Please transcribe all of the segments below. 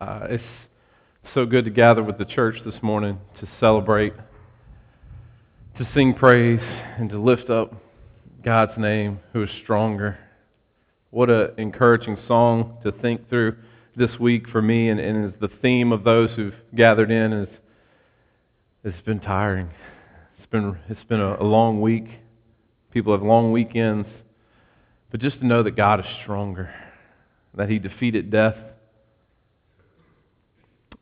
Uh, it's so good to gather with the church this morning to celebrate, to sing praise, and to lift up God's name, who is stronger. What an encouraging song to think through this week for me, and, and is the theme of those who've gathered in. Is it's been tiring. It's been it's been a, a long week. People have long weekends, but just to know that God is stronger, that He defeated death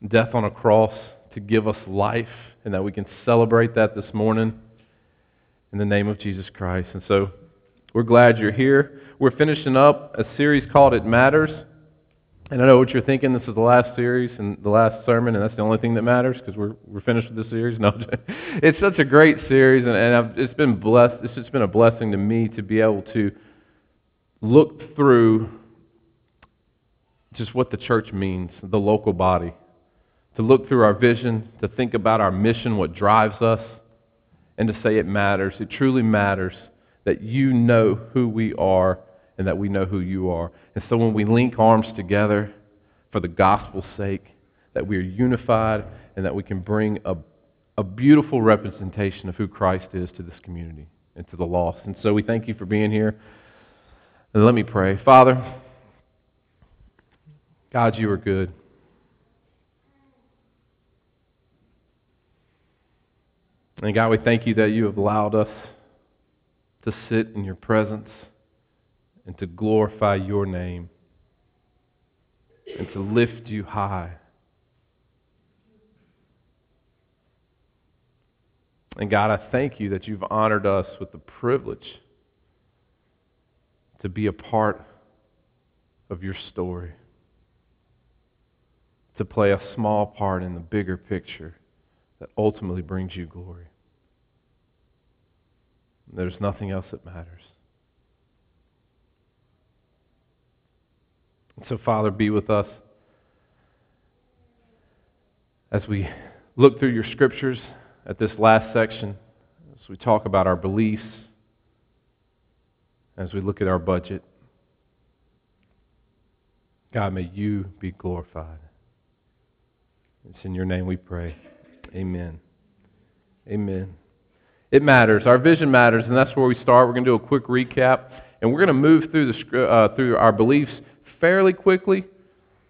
death on a cross to give us life, and that we can celebrate that this morning in the name of Jesus Christ. And so we're glad you're here. We're finishing up a series called It Matters. And I know what you're thinking. This is the last series and the last sermon, and that's the only thing that matters because we're we're finished with this series. No, it's such a great series, and, and I've, it's been blessed. It's just been a blessing to me to be able to look through just what the church means, the local body, to look through our vision, to think about our mission, what drives us, and to say it matters. It truly matters that you know who we are and that we know who you are. And so when we link arms together for the gospel's sake, that we are unified and that we can bring a, a beautiful representation of who Christ is to this community and to the lost. And so we thank you for being here. And let me pray. Father, God, you are good. And God, we thank you that you have allowed us to sit in your presence and to glorify your name and to lift you high. And God, I thank you that you've honored us with the privilege to be a part of your story, to play a small part in the bigger picture that ultimately brings you glory. There's nothing else that matters. So, Father, be with us as we look through your scriptures at this last section, as we talk about our beliefs, as we look at our budget. God, may you be glorified. It's in your name we pray. Amen. Amen. It matters. Our vision matters, and that's where we start. We're going to do a quick recap, and we're going to move through the uh, through our beliefs fairly quickly,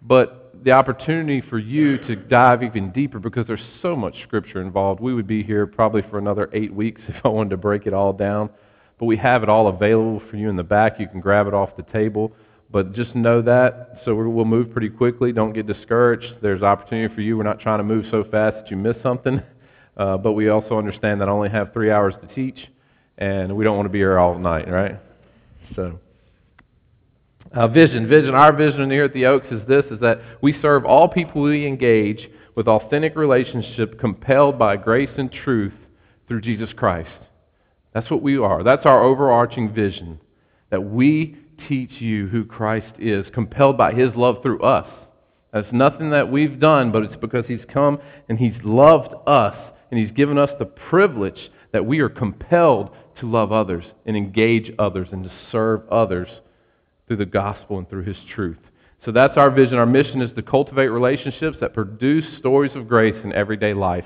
but the opportunity for you to dive even deeper because there's so much scripture involved. We would be here probably for another eight weeks if I wanted to break it all down, but we have it all available for you in the back. You can grab it off the table. But just know that, so we'll move pretty quickly. Don't get discouraged. There's opportunity for you. We're not trying to move so fast that you miss something. Uh, but we also understand that I only have three hours to teach, and we don't want to be here all night, right? So, uh, vision, vision. Our vision here at the Oaks is this: is that we serve all people we engage with authentic relationship, compelled by grace and truth through Jesus Christ. That's what we are. That's our overarching vision. That we teach you who Christ is, compelled by His love through us. That's nothing that we've done, but it's because He's come and He's loved us, and He's given us the privilege that we are compelled to love others and engage others and to serve others through the gospel and through His truth. So that's our vision. Our mission is to cultivate relationships that produce stories of grace in everyday life.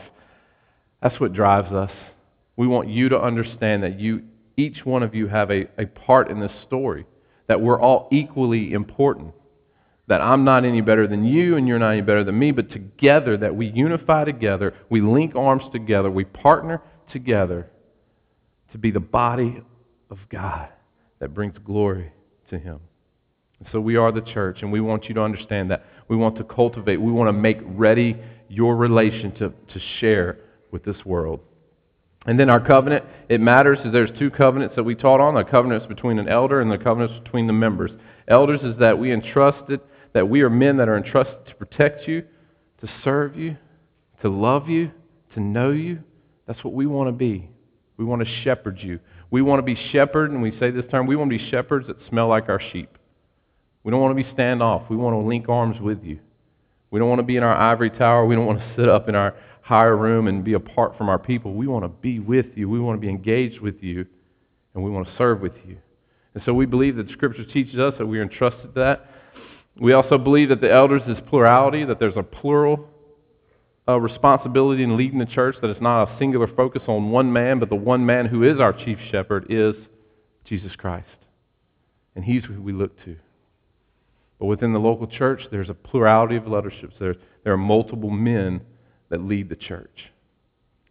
That's what drives us. We want you to understand that you, each one of you, have a, a part in this story that we're all equally important. That I'm not any better than you and you're not any better than me, but together, that we unify together, we link arms together, we partner together to be the body of God that brings glory to Him. so we are the church, and we want you to understand that. We want to cultivate, we want to make ready your relation to, to share with this world. And then our covenant, it matters. There's two covenants that we taught on. The covenants between an elder and the covenants between the members. Elders is that we entrusted, that we are men that are entrusted to protect you, to serve you, to love you, to know you. That's what we want to be. We want to shepherd you. We want to be shepherd, and we say this term, we want to be shepherds that smell like our sheep. We don't want to be standoff. We want to link arms with you. We don't want to be in our ivory tower. We don't want to sit up in our higher room and be apart from our people. We want to be with you. We want to be engaged with you, and we want to serve with you. And so we believe that Scripture teaches us that we are entrusted to that. We also believe that the elders is plurality, that there's a plural uh, responsibility in leading the church, that it's not a singular focus on one man, but the one man who is our chief shepherd is Jesus Christ. And he's who we look to. But within the local church, there's a plurality of leaderships. There, there are multiple men that lead the church.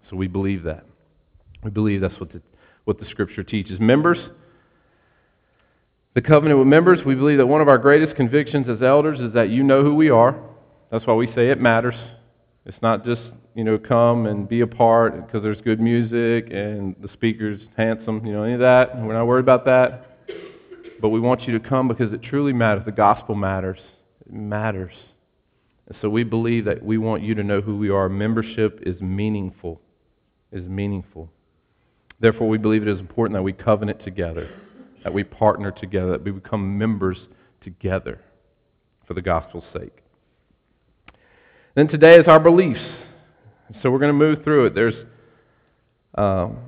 So we believe that. We believe that's what the, what the Scripture teaches. Members, the covenant with members, we believe that one of our greatest convictions as elders is that you know who we are. That's why we say it matters. It's not just, you know, come and be a part because there's good music and the speaker's handsome, you know, any of that. We're not worried about that. But we want you to come because it truly matters. The gospel matters. It matters. And so we believe that we want you to know who we are. Membership is meaningful. Is meaningful. Therefore, we believe it is important that we covenant together, that we partner together, that we become members together for the gospel's sake. Then today is our beliefs. So we're going to move through it. There's um,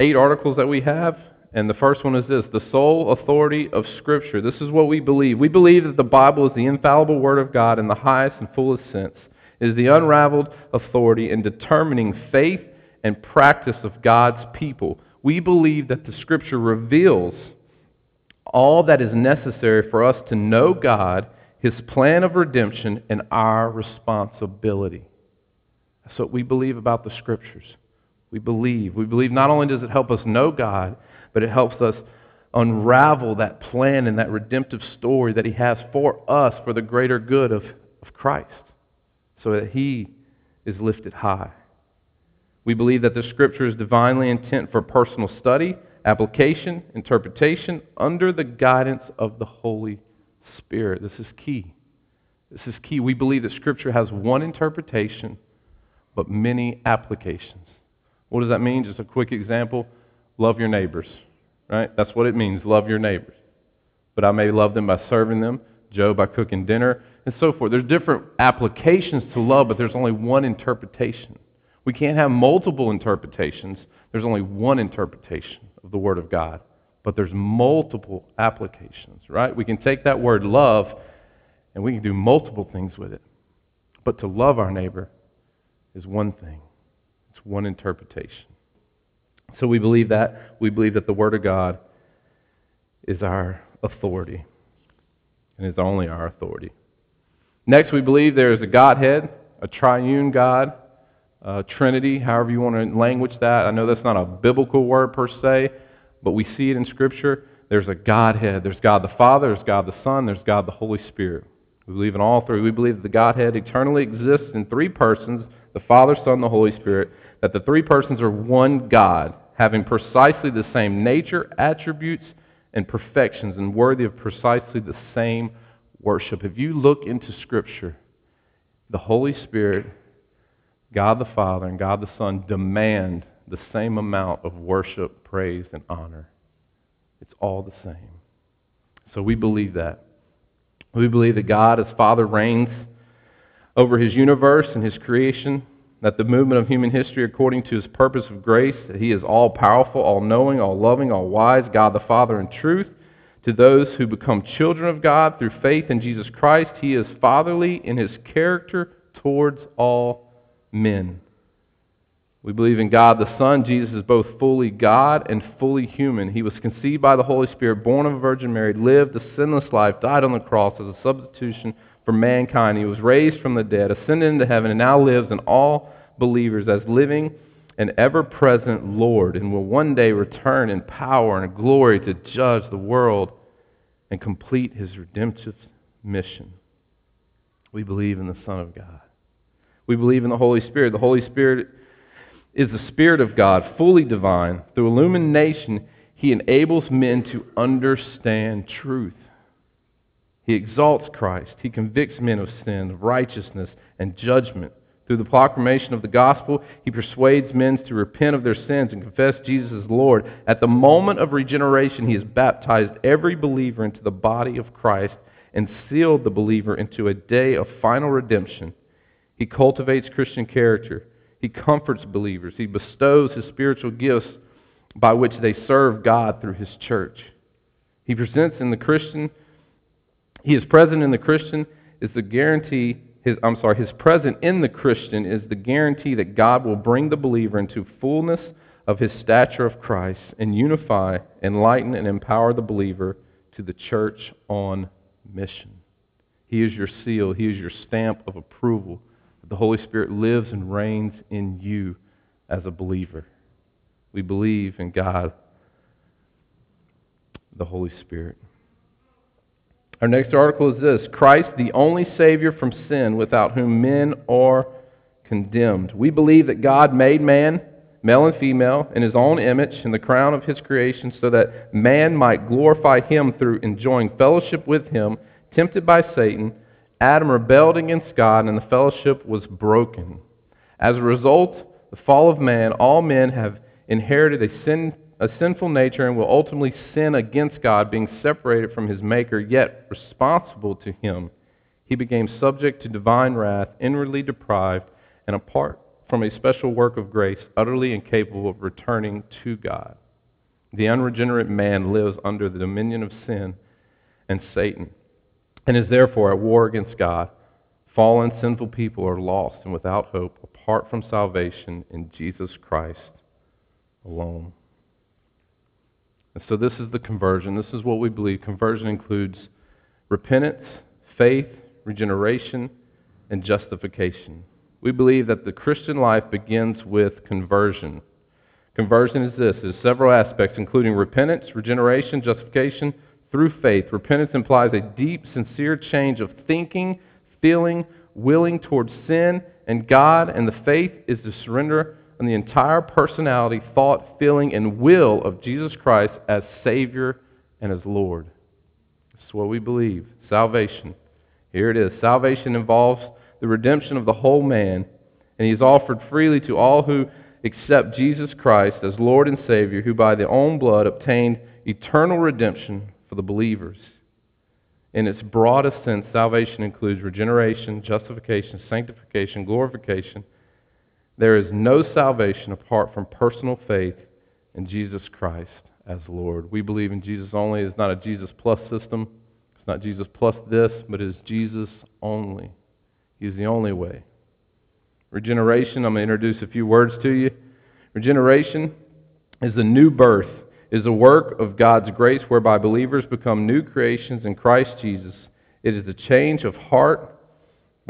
eight articles that we have, and the first one is this the sole authority of Scripture. This is what we believe. We believe that the Bible is the infallible Word of God in the highest and fullest sense. It is the unraveled authority in determining faith and practice of God's people. We believe that the Scripture reveals all that is necessary for us to know God his plan of redemption, and our responsibility. That's what we believe about the Scriptures. We believe. We believe not only does it help us know God, but it helps us unravel that plan and that redemptive story that He has for us for the greater good of, of Christ, so that He is lifted high. We believe that the Scripture is divinely intent for personal study, application, interpretation, under the guidance of the Holy Spirit. This is key. This is key. We believe that Scripture has one interpretation, but many applications. What does that mean? Just a quick example. Love your neighbors. Right? That's what it means. Love your neighbors. But I may love them by serving them, Joe by cooking dinner, and so forth. There's different applications to love, but there's only one interpretation. We can't have multiple interpretations. There's only one interpretation of the Word of God but there's multiple applications, right? We can take that word love and we can do multiple things with it. But to love our neighbor is one thing. It's one interpretation. So we believe that. We believe that the Word of God is our authority and is only our authority. Next, we believe there is a Godhead, a triune God, a Trinity, however you want to language that. I know that's not a biblical word per se, but we see it in Scripture. There's a Godhead. There's God the Father, there's God the Son, there's God the Holy Spirit. We believe in all three. We believe that the Godhead eternally exists in three persons the Father, Son, the Holy Spirit, that the three persons are one God, having precisely the same nature, attributes, and perfections, and worthy of precisely the same worship. If you look into Scripture, the Holy Spirit, God the Father, and God the Son demand the same amount of worship, praise, and honor. It's all the same. So we believe that. We believe that God, as Father, reigns over his universe and his creation, that the movement of human history according to his purpose of grace, that he is all powerful, all knowing, all loving, all wise, God the Father in truth. To those who become children of God through faith in Jesus Christ, he is fatherly in his character towards all men. We believe in God the Son. Jesus is both fully God and fully human. He was conceived by the Holy Spirit, born of a Virgin Mary, lived a sinless life, died on the cross as a substitution for mankind. He was raised from the dead, ascended into heaven, and now lives in all believers as living and ever present Lord, and will one day return in power and glory to judge the world and complete his redemptive mission. We believe in the Son of God. We believe in the Holy Spirit. The Holy Spirit is the Spirit of God, fully divine. Through illumination, he enables men to understand truth. He exalts Christ. He convicts men of sin, of righteousness, and judgment. Through the proclamation of the gospel, he persuades men to repent of their sins and confess Jesus as Lord. At the moment of regeneration, he has baptized every believer into the body of Christ and sealed the believer into a day of final redemption. He cultivates Christian character. He comforts believers. He bestows his spiritual gifts by which they serve God through his church. He presents in the Christian, he is present in the Christian is the guarantee his I'm sorry, his present in the Christian is the guarantee that God will bring the believer into fullness of his stature of Christ and unify, enlighten and empower the believer to the church on mission. He is your seal, he is your stamp of approval. The Holy Spirit lives and reigns in you as a believer. We believe in God, the Holy Spirit. Our next article is this Christ, the only Savior from sin, without whom men are condemned. We believe that God made man, male and female, in his own image, in the crown of his creation, so that man might glorify him through enjoying fellowship with him, tempted by Satan. Adam rebelled against God, and the fellowship was broken. As a result, the fall of man, all men have inherited a sin a sinful nature and will ultimately sin against God, being separated from his Maker, yet responsible to him. He became subject to divine wrath, inwardly deprived, and apart from a special work of grace, utterly incapable of returning to God. The unregenerate man lives under the dominion of sin and Satan, and is therefore at war against God. Fallen, sinful people are lost and without hope apart from salvation in Jesus Christ alone. So this is the conversion. This is what we believe. Conversion includes repentance, faith, regeneration, and justification. We believe that the Christian life begins with conversion. Conversion is this, is several aspects, including repentance, regeneration, justification, through faith. Repentance implies a deep, sincere change of thinking, feeling, willing towards sin and God, and the faith is the surrender on the entire personality, thought, feeling, and will of Jesus Christ as Savior and as Lord. This is what we believe. Salvation. Here it is. Salvation involves the redemption of the whole man, and he is offered freely to all who accept Jesus Christ as Lord and Savior, who by their own blood obtained eternal redemption for the believers. In its broadest sense, salvation includes regeneration, justification, sanctification, glorification, there is no salvation apart from personal faith in Jesus Christ as Lord. We believe in Jesus only. It's not a Jesus plus system. It's not Jesus plus this, but it's Jesus only. He's the only way. Regeneration, I'm going to introduce a few words to you. Regeneration is the new birth, is a work of God's grace whereby believers become new creations in Christ Jesus. It is a change of heart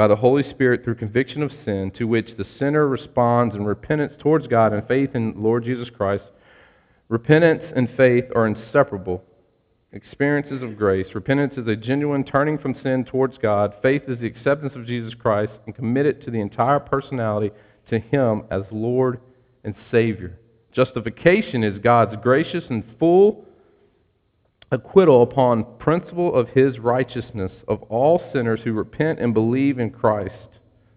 by the Holy Spirit through conviction of sin, to which the sinner responds in repentance towards God and faith in Lord Jesus Christ. Repentance and faith are inseparable experiences of grace. Repentance is a genuine turning from sin towards God. Faith is the acceptance of Jesus Christ and committed to the entire personality to Him as Lord and Savior. Justification is God's gracious and full acquittal upon principle of his righteousness of all sinners who repent and believe in Christ.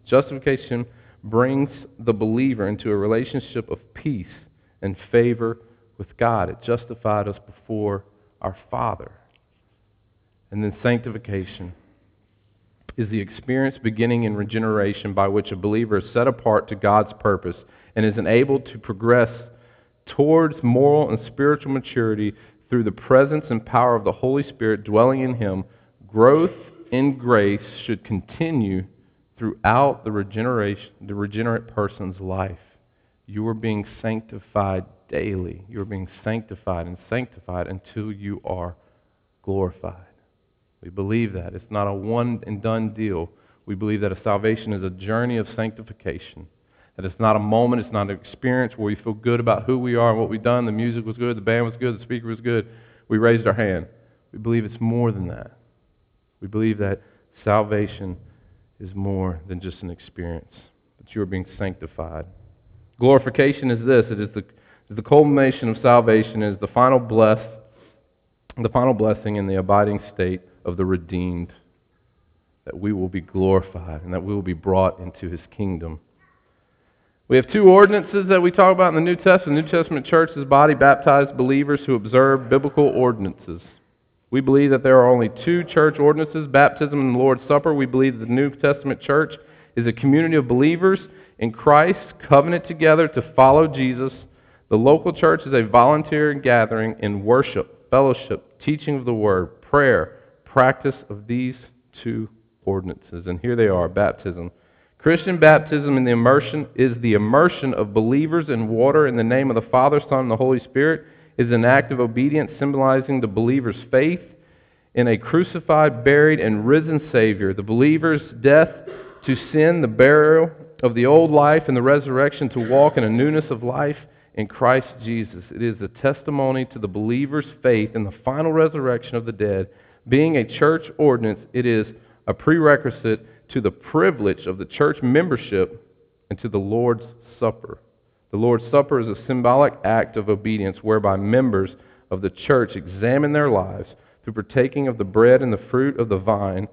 Justification brings the believer into a relationship of peace and favor with God. It justified us before our Father. And then sanctification is the experience beginning in regeneration by which a believer is set apart to God's purpose and is enabled to progress towards moral and spiritual maturity through the presence and power of the Holy Spirit dwelling in him, growth in grace should continue throughout the regeneration the regenerate person's life. You are being sanctified daily. You are being sanctified and sanctified until you are glorified. We believe that. It's not a one and done deal. We believe that a salvation is a journey of sanctification. That it's not a moment, it's not an experience where we feel good about who we are and what we've done. The music was good, the band was good, the speaker was good. We raised our hand. We believe it's more than that. We believe that salvation is more than just an experience, that you are being sanctified. Glorification is this it is the, the culmination of salvation, it is the final bless, the final blessing in the abiding state of the redeemed, that we will be glorified and that we will be brought into his kingdom. We have two ordinances that we talk about in the New Testament. The New Testament church is body baptized believers who observe biblical ordinances. We believe that there are only two church ordinances baptism and the Lord's Supper. We believe that the New Testament church is a community of believers in Christ, covenant together to follow Jesus. The local church is a volunteer gathering in worship fellowship, teaching of the word, prayer, practice of these two ordinances. And here they are baptism. Christian baptism in the immersion is the immersion of believers in water in the name of the Father, Son, and the Holy Spirit, is an act of obedience symbolizing the believer's faith in a crucified, buried, and risen Savior, the believer's death to sin, the burial of the old life, and the resurrection to walk in a newness of life in Christ Jesus. It is a testimony to the believer's faith in the final resurrection of the dead. Being a church ordinance, it is a prerequisite to the privilege of the church membership and to the Lord's Supper. The Lord's Supper is a symbolic act of obedience whereby members of the church examine their lives through partaking of the bread and the fruit of the vine,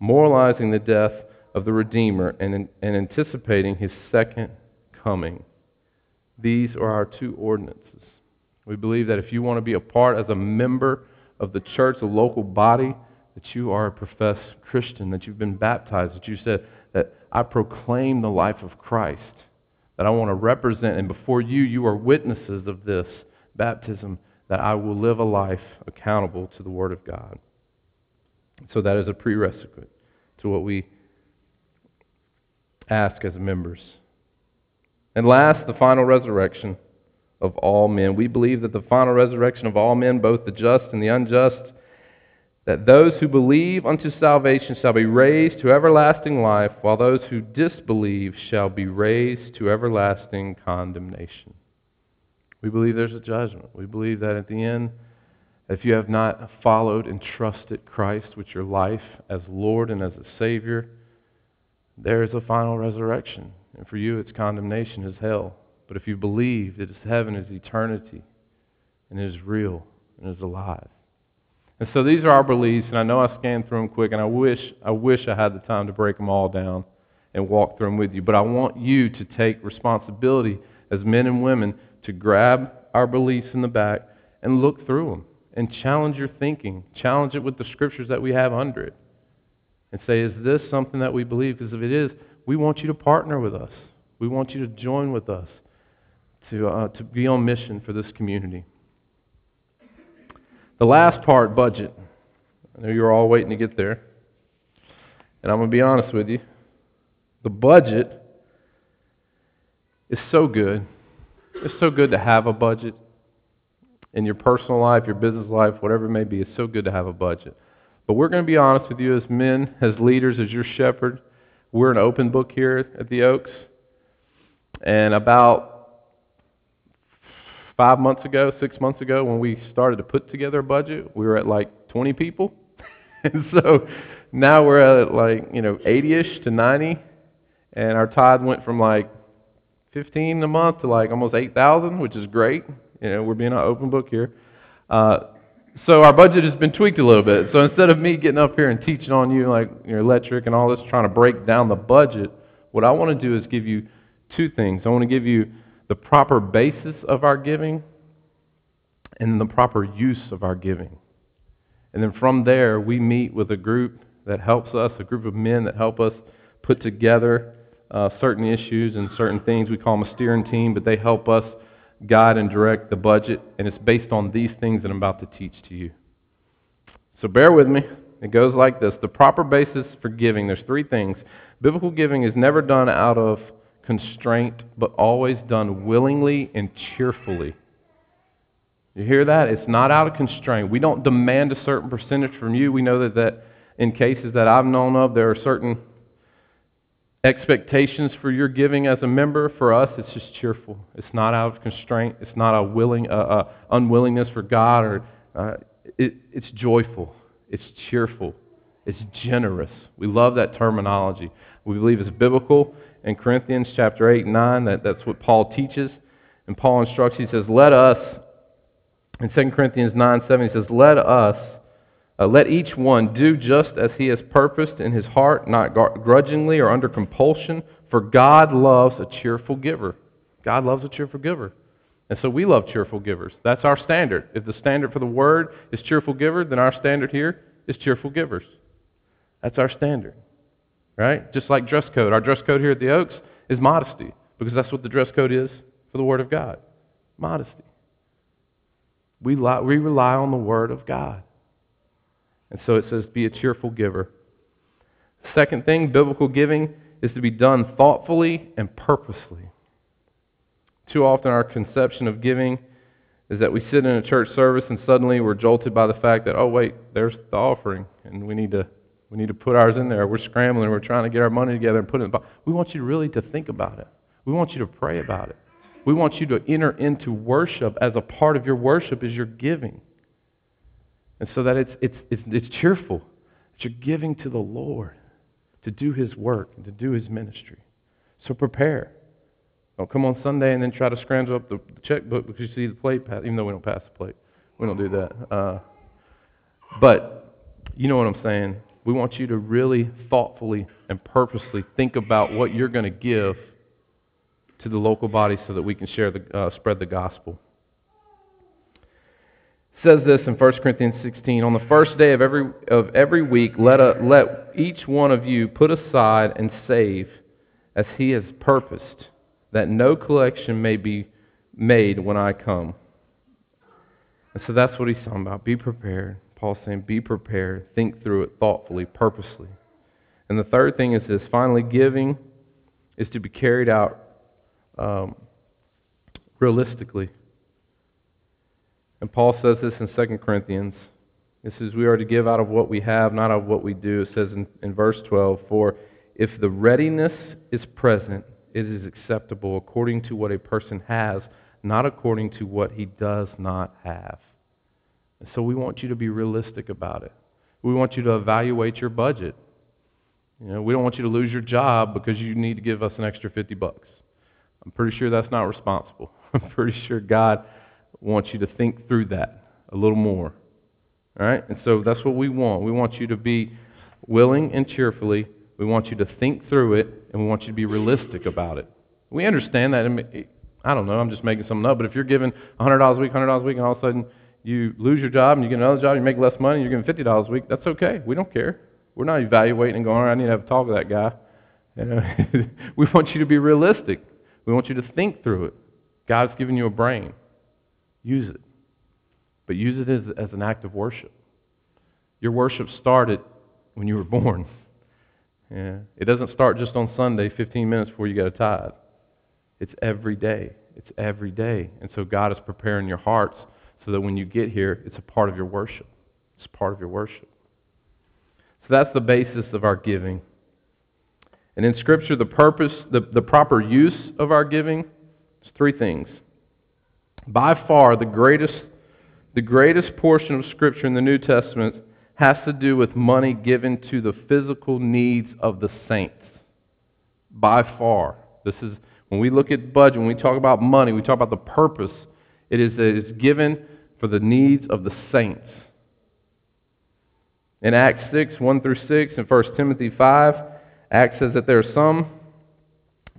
moralizing the death of the Redeemer and, and anticipating his second coming. These are our two ordinances. We believe that if you want to be a part as a member of the church, the local body, that you are a professed Christian, that you've been baptized, that you said that I proclaim the life of Christ, that I want to represent, and before you, you are witnesses of this baptism, that I will live a life accountable to the Word of God. So that is a prerequisite to what we ask as members. And last, the final resurrection of all men. We believe that the final resurrection of all men, both the just and the unjust, that those who believe unto salvation shall be raised to everlasting life, while those who disbelieve shall be raised to everlasting condemnation. We believe there's a judgment. We believe that at the end, if you have not followed and trusted Christ with your life as Lord and as a Savior, there is a final resurrection. And for you, it's condemnation, is hell. But if you believe that it's heaven is eternity, and it is real, and is alive. And so these are our beliefs, and I know I scanned through them quick, and I wish I wish I had the time to break them all down and walk through them with you. But I want you to take responsibility as men and women to grab our beliefs in the back and look through them and challenge your thinking. Challenge it with the scriptures that we have under it. And say, is this something that we believe? Because if it is, we want you to partner with us. We want you to join with us to, uh, to be on mission for this community. The last part, budget. I know you're all waiting to get there. And I'm going to be honest with you. The budget is so good. It's so good to have a budget in your personal life, your business life, whatever it may be. It's so good to have a budget. But we're going to be honest with you as men, as leaders, as your shepherd. We're an open book here at the Oaks. And about five months ago, six months ago, when we started to put together a budget, we were at like 20 people. and so now we're at like, you know, 80-ish to 90. And our tithe went from like 15 a month to like almost 8,000, which is great. You know, we're being an open book here. Uh, so our budget has been tweaked a little bit. So instead of me getting up here and teaching on you like your electric and all this, trying to break down the budget, what I want to do is give you two things. I want to give you the proper basis of our giving and the proper use of our giving. And then from there, we meet with a group that helps us, a group of men that help us put together uh, certain issues and certain things. We call them a steering team, but they help us guide and direct the budget, and it's based on these things that I'm about to teach to you. So bear with me. It goes like this. The proper basis for giving, there's three things. Biblical giving is never done out of constraint, but always done willingly and cheerfully. You hear that? It's not out of constraint. We don't demand a certain percentage from you. We know that, that in cases that I've known of, there are certain expectations for your giving as a member. For us, it's just cheerful. It's not out of constraint. It's not a willing, uh, uh, unwillingness for God, or uh, it, it's joyful. It's cheerful. It's generous. We love that terminology. We believe it's biblical. In Corinthians chapter 8 and 9, that, that's what Paul teaches. And Paul instructs, he says, Let us, in 2 Corinthians 9 7, he says, Let us uh, let each one do just as he has purposed in his heart, not grudgingly or under compulsion, for God loves a cheerful giver. God loves a cheerful giver. And so we love cheerful givers. That's our standard. If the standard for the word is cheerful giver, then our standard here is cheerful givers. That's our standard. Right? Just like dress code. Our dress code here at the Oaks is modesty, because that's what the dress code is for the Word of God. Modesty. We, lie, we rely on the Word of God. And so it says, be a cheerful giver. Second thing, biblical giving is to be done thoughtfully and purposely. Too often, our conception of giving is that we sit in a church service and suddenly we're jolted by the fact that, oh, wait, there's the offering, and we need to, we need to put ours in there. We're scrambling, we're trying to get our money together and put it in the box. We want you really to think about it. We want you to pray about it. We want you to enter into worship as a part of your worship is your giving. And so that it's, it's, it's, it's cheerful. That you're giving to the Lord to do His work and to do His ministry. So prepare. Don't come on Sunday and then try to scramble up the checkbook because you see the plate pass, even though we don't pass the plate. We don't do that. Uh, but you know what I'm saying. We want you to really thoughtfully and purposely think about what you're going to give to the local body so that we can share the, uh, spread the gospel. It says this in 1 Corinthians 16 On the first day of every, of every week, let, a, let each one of you put aside and save as he has purposed that no collection may be made when I come. And so that's what he's talking about. Be prepared. Paul's saying, be prepared. Think through it thoughtfully, purposely. And the third thing is this finally, giving is to be carried out um, realistically. And Paul says this in 2 Corinthians. It says, We are to give out of what we have, not of what we do. It says in, in verse 12, For if the readiness is present, it is acceptable according to what a person has, not according to what he does not have. So we want you to be realistic about it. We want you to evaluate your budget. You know, we don't want you to lose your job because you need to give us an extra 50 bucks. I'm pretty sure that's not responsible. I'm pretty sure God wants you to think through that a little more. All right? And so that's what we want. We want you to be willing and cheerfully we want you to think through it, and we want you to be realistic about it. We understand that. I don't know. I'm just making something up. But if you're giving $100 a week, $100 a week, and all of a sudden you lose your job and you get another job, you make less money, you're getting $50 a week, that's okay. We don't care. We're not evaluating and going, all right, I need to have a talk with that guy. You know, we want you to be realistic. We want you to think through it. God's given you a brain. Use it. But use it as, as an act of worship. Your worship started when you were born. Yeah. It doesn't start just on Sunday, 15 minutes before you get a tithe. It's every day. It's every day. And so God is preparing your hearts so that when you get here, it's a part of your worship. It's part of your worship. So that's the basis of our giving. And in Scripture, the purpose, the, the proper use of our giving is three things. By far, the greatest, the greatest portion of Scripture in the New Testament has to do with money given to the physical needs of the saints. By far. This is when we look at budget, when we talk about money, we talk about the purpose. It is that it's given for the needs of the saints. In Acts 6, 1 through 6, and 1 Timothy 5, Acts says that there is some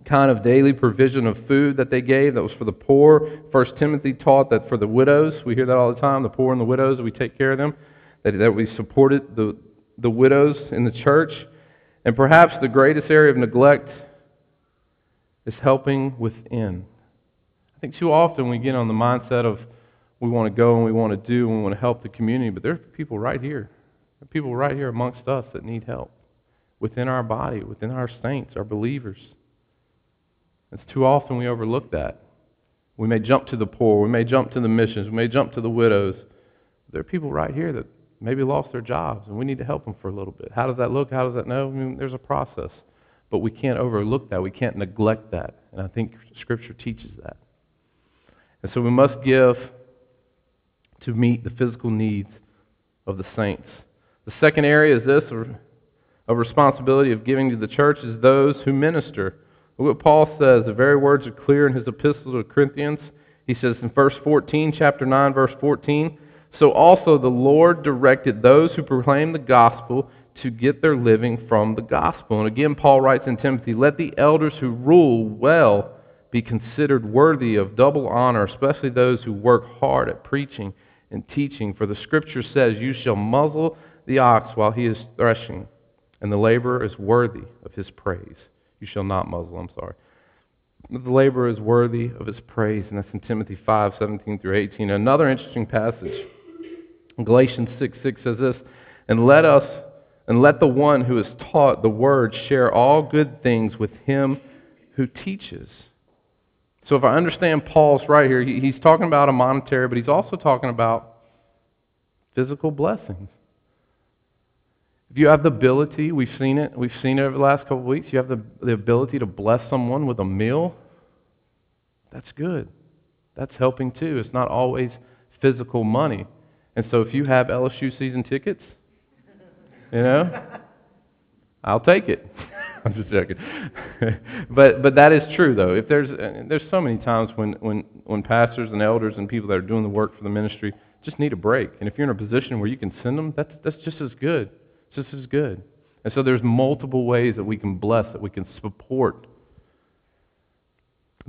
kind of daily provision of food that they gave that was for the poor. 1 Timothy taught that for the widows, we hear that all the time, the poor and the widows, we take care of them that, that we supported the, the widows in the church. And perhaps the greatest area of neglect is helping within. I think too often we get on the mindset of we want to go and we want to do and we want to help the community, but there's people right here. There people right here amongst us that need help within our body, within our saints, our believers. It's too often we overlook that. We may jump to the poor, we may jump to the missions, we may jump to the widows. There are people right here that maybe lost their jobs, and we need to help them for a little bit. How does that look? How does that know? I mean, there's a process. But we can't overlook that. We can't neglect that. And I think Scripture teaches that. And so we must give to meet the physical needs of the saints. The second area is this of responsibility of giving to the church is those who minister. Look what Paul says. The very words are clear in his epistle to Corinthians. He says in verse 14, chapter 9, verse 14, so also the Lord directed those who proclaim the gospel to get their living from the gospel. And again, Paul writes in Timothy, Let the elders who rule well be considered worthy of double honor, especially those who work hard at preaching and teaching. For the scripture says, You shall muzzle the ox while he is threshing, and the laborer is worthy of his praise. You shall not muzzle, I'm sorry. the laborer is worthy of his praise, and that's in Timothy 5, 17 through 18. Another interesting passage. Galatians 6, 6 says this, And let us, and let the one who is taught the word share all good things with him who teaches. So if I understand Paul's right here, he's talking about a monetary, but he's also talking about physical blessings. If you have the ability, we've seen it, we've seen it over the last couple of weeks, you have the, the ability to bless someone with a meal, that's good. That's helping too. It's not always physical money. And so if you have LSU season tickets, you know, I'll take it. I'm just joking. but but that is true though. If there's uh, there's so many times when when when pastors and elders and people that are doing the work for the ministry just need a break. And if you're in a position where you can send them, that's that's just as good. Just as good. And so there's multiple ways that we can bless, that we can support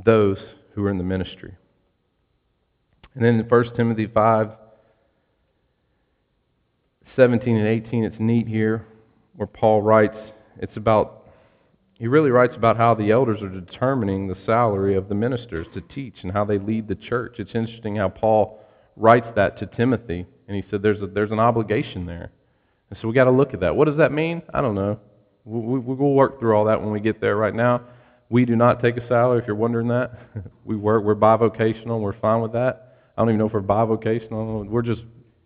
those who are in the ministry. And then in 1 Timothy 5, 17 and 18, it's neat here where Paul writes, it's about, he really writes about how the elders are determining the salary of the ministers to teach and how they lead the church. It's interesting how Paul writes that to Timothy, and he said there's, a, there's an obligation there. And so we got to look at that. What does that mean? I don't know. We, we, we'll work through all that when we get there. Right now, we do not take a salary, if you're wondering that. we work, we're bivocational, we're fine with that. I don't even know if we're bivocational. We're just,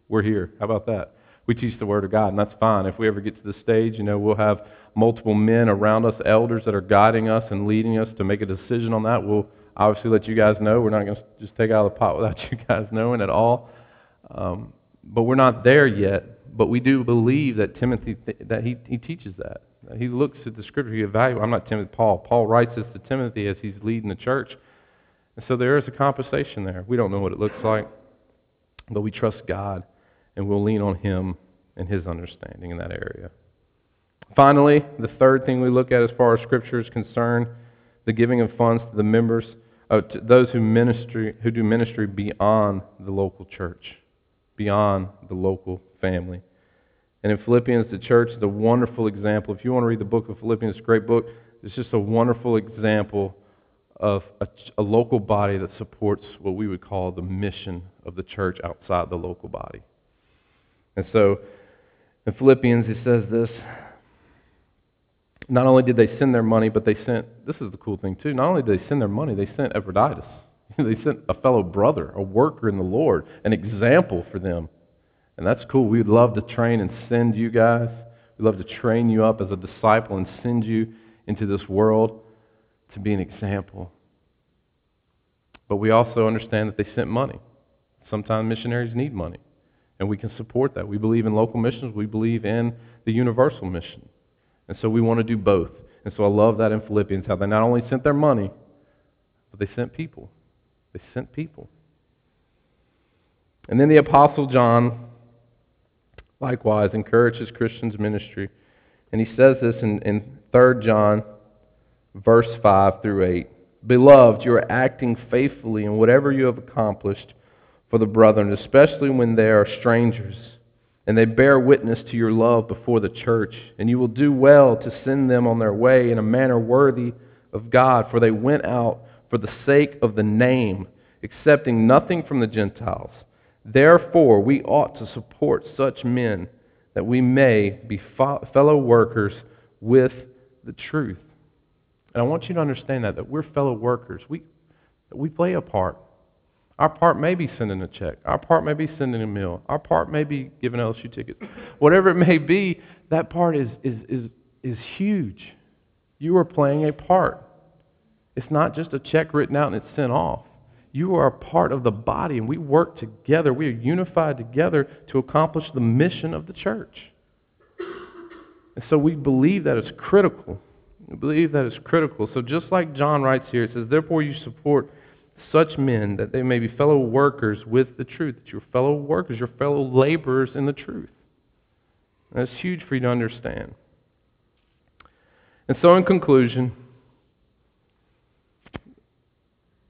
we're here. How about that? We teach the Word of God, and that's fine. If we ever get to the stage, you know, we'll have multiple men around us, elders that are guiding us and leading us to make a decision on that. We'll obviously let you guys know. We're not going to just take out of the pot without you guys knowing at all. Um, but we're not there yet. But we do believe that Timothy, that he, he teaches that. He looks at the scripture, he evaluates. I'm not Timothy, Paul. Paul writes this to Timothy as he's leading the church. And so there is a compensation there. We don't know what it looks like, but we trust God and we'll lean on Him and His understanding in that area. Finally, the third thing we look at as far as Scripture is concerned, the giving of funds to the members, uh, to those who ministry who do ministry beyond the local church, beyond the local family. And in Philippians, the church is a wonderful example. If you want to read the book of Philippians, it's a great book. It's just a wonderful example of a, a, local body that supports what we would call the mission of the church outside the local body. And so in Philippians, he says this. Not only did they send their money, but they sent, this is the cool thing too, not only did they send their money, they sent Epaphroditus. they sent a fellow brother, a worker in the Lord, an example for them and that's cool. We'd love to train and send you guys. We'd love to train you up as a disciple and send you into this world to be an example. But we also understand that they sent money. Sometimes missionaries need money, and we can support that. We believe in local missions, we believe in the universal mission. And so we want to do both. And so I love that in Philippians how they not only sent their money, but they sent people. They sent people. And then the Apostle John likewise encourages Christians' ministry. And he says this in, in 3 John, verse 5 through 8. Beloved, you are acting faithfully in whatever you have accomplished for the brethren, especially when they are strangers, and they bear witness to your love before the church. And you will do well to send them on their way in a manner worthy of God, for they went out for the sake of the name, accepting nothing from the Gentiles Therefore, we ought to support such men that we may be fellow workers with the truth. And I want you to understand that, that we're fellow workers. We, we play a part. Our part may be sending a check. Our part may be sending a meal. Our part may be giving LSU tickets. Whatever it may be, that part is, is, is, is huge. You are playing a part. It's not just a check written out and it's sent off. You are a part of the body, and we work together. We are unified together to accomplish the mission of the church. And so we believe that it's critical. We believe that it's critical. So just like John writes here, it says, Therefore you support such men that they may be fellow workers with the truth. That you're fellow workers, you're fellow laborers in the truth. And that's huge for you to understand. And so in conclusion,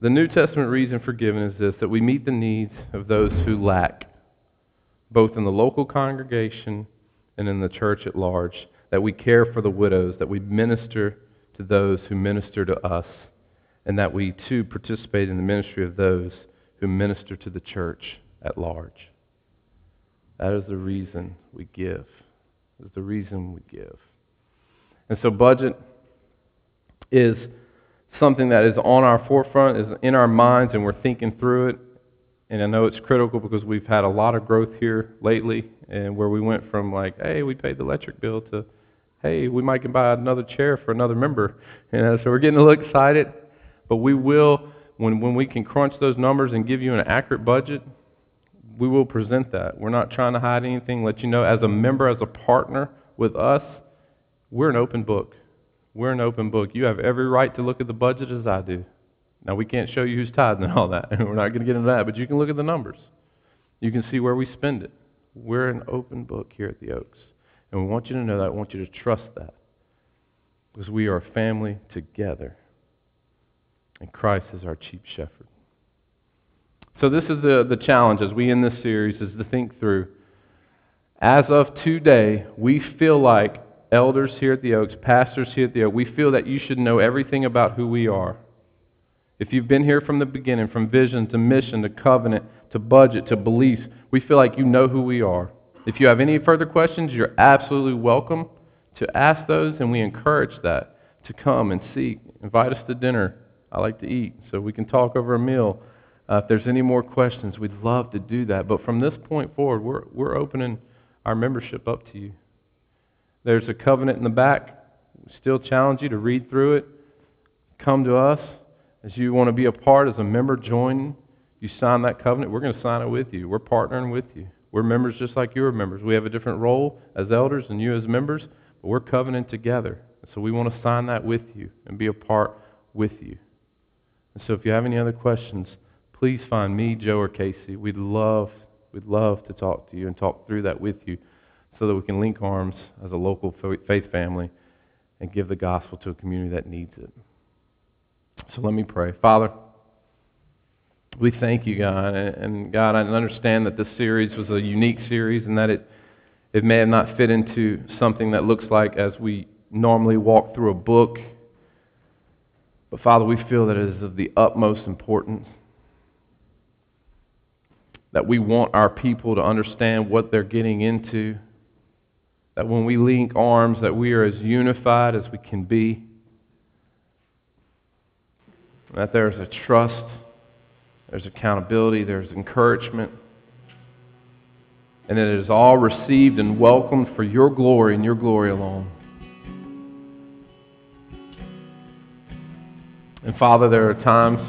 the New Testament reason for giving is this that we meet the needs of those who lack, both in the local congregation and in the church at large, that we care for the widows, that we minister to those who minister to us, and that we too participate in the ministry of those who minister to the church at large. That is the reason we give. Is the reason we give. And so budget is something that is on our forefront, is in our minds, and we're thinking through it. And I know it's critical because we've had a lot of growth here lately, and where we went from like, hey, we paid the electric bill to, hey, we might can buy another chair for another member. You know, so we're getting a little excited. But we will, when, when we can crunch those numbers and give you an accurate budget, we will present that. We're not trying to hide anything, let you know as a member, as a partner with us, we're an open book. We're an open book. You have every right to look at the budget as I do. Now, we can't show you who's tithing and all that. And we're not going to get into that, but you can look at the numbers. You can see where we spend it. We're an open book here at the Oaks. And we want you to know that. I want you to trust that. Because we are a family together. And Christ is our chief shepherd. So this is the, the challenge as we end this series is to think through. As of today, we feel like elders here at the Oaks, pastors here at the Oaks, we feel that you should know everything about who we are. If you've been here from the beginning, from vision to mission to covenant to budget to beliefs, we feel like you know who we are. If you have any further questions, you're absolutely welcome to ask those, and we encourage that to come and seek. Invite us to dinner. I like to eat, so we can talk over a meal. Uh, if there's any more questions, we'd love to do that. But from this point forward, we're, we're opening our membership up to you. There's a covenant in the back. We Still challenge you to read through it. Come to us as you want to be a part as a member. Join. You sign that covenant. We're going to sign it with you. We're partnering with you. We're members just like you are members. We have a different role as elders and you as members, but we're covenant together. So we want to sign that with you and be a part with you. And so if you have any other questions, please find me, Joe, or Casey. We'd love, we'd love to talk to you and talk through that with you so that we can link arms as a local faith family and give the gospel to a community that needs it. So let me pray. Father, we thank you, God. And God, I understand that this series was a unique series and that it, it may have not fit into something that looks like as we normally walk through a book. But Father, we feel that it is of the utmost importance that we want our people to understand what they're getting into. That when we link arms, that we are as unified as we can be. That there's a trust, there's accountability, there's encouragement. And that it is all received and welcomed for your glory and your glory alone. And Father, there are times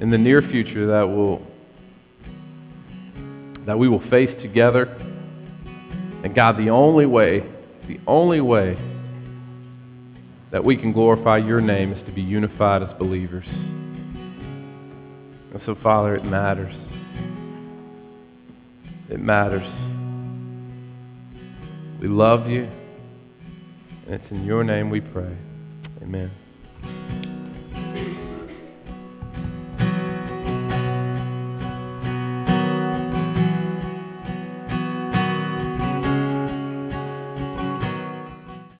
in the near future that will that we will face together. And God, the only way, the only way that we can glorify your name is to be unified as believers. And so, Father, it matters. It matters. We love you. And it's in your name we pray. Amen.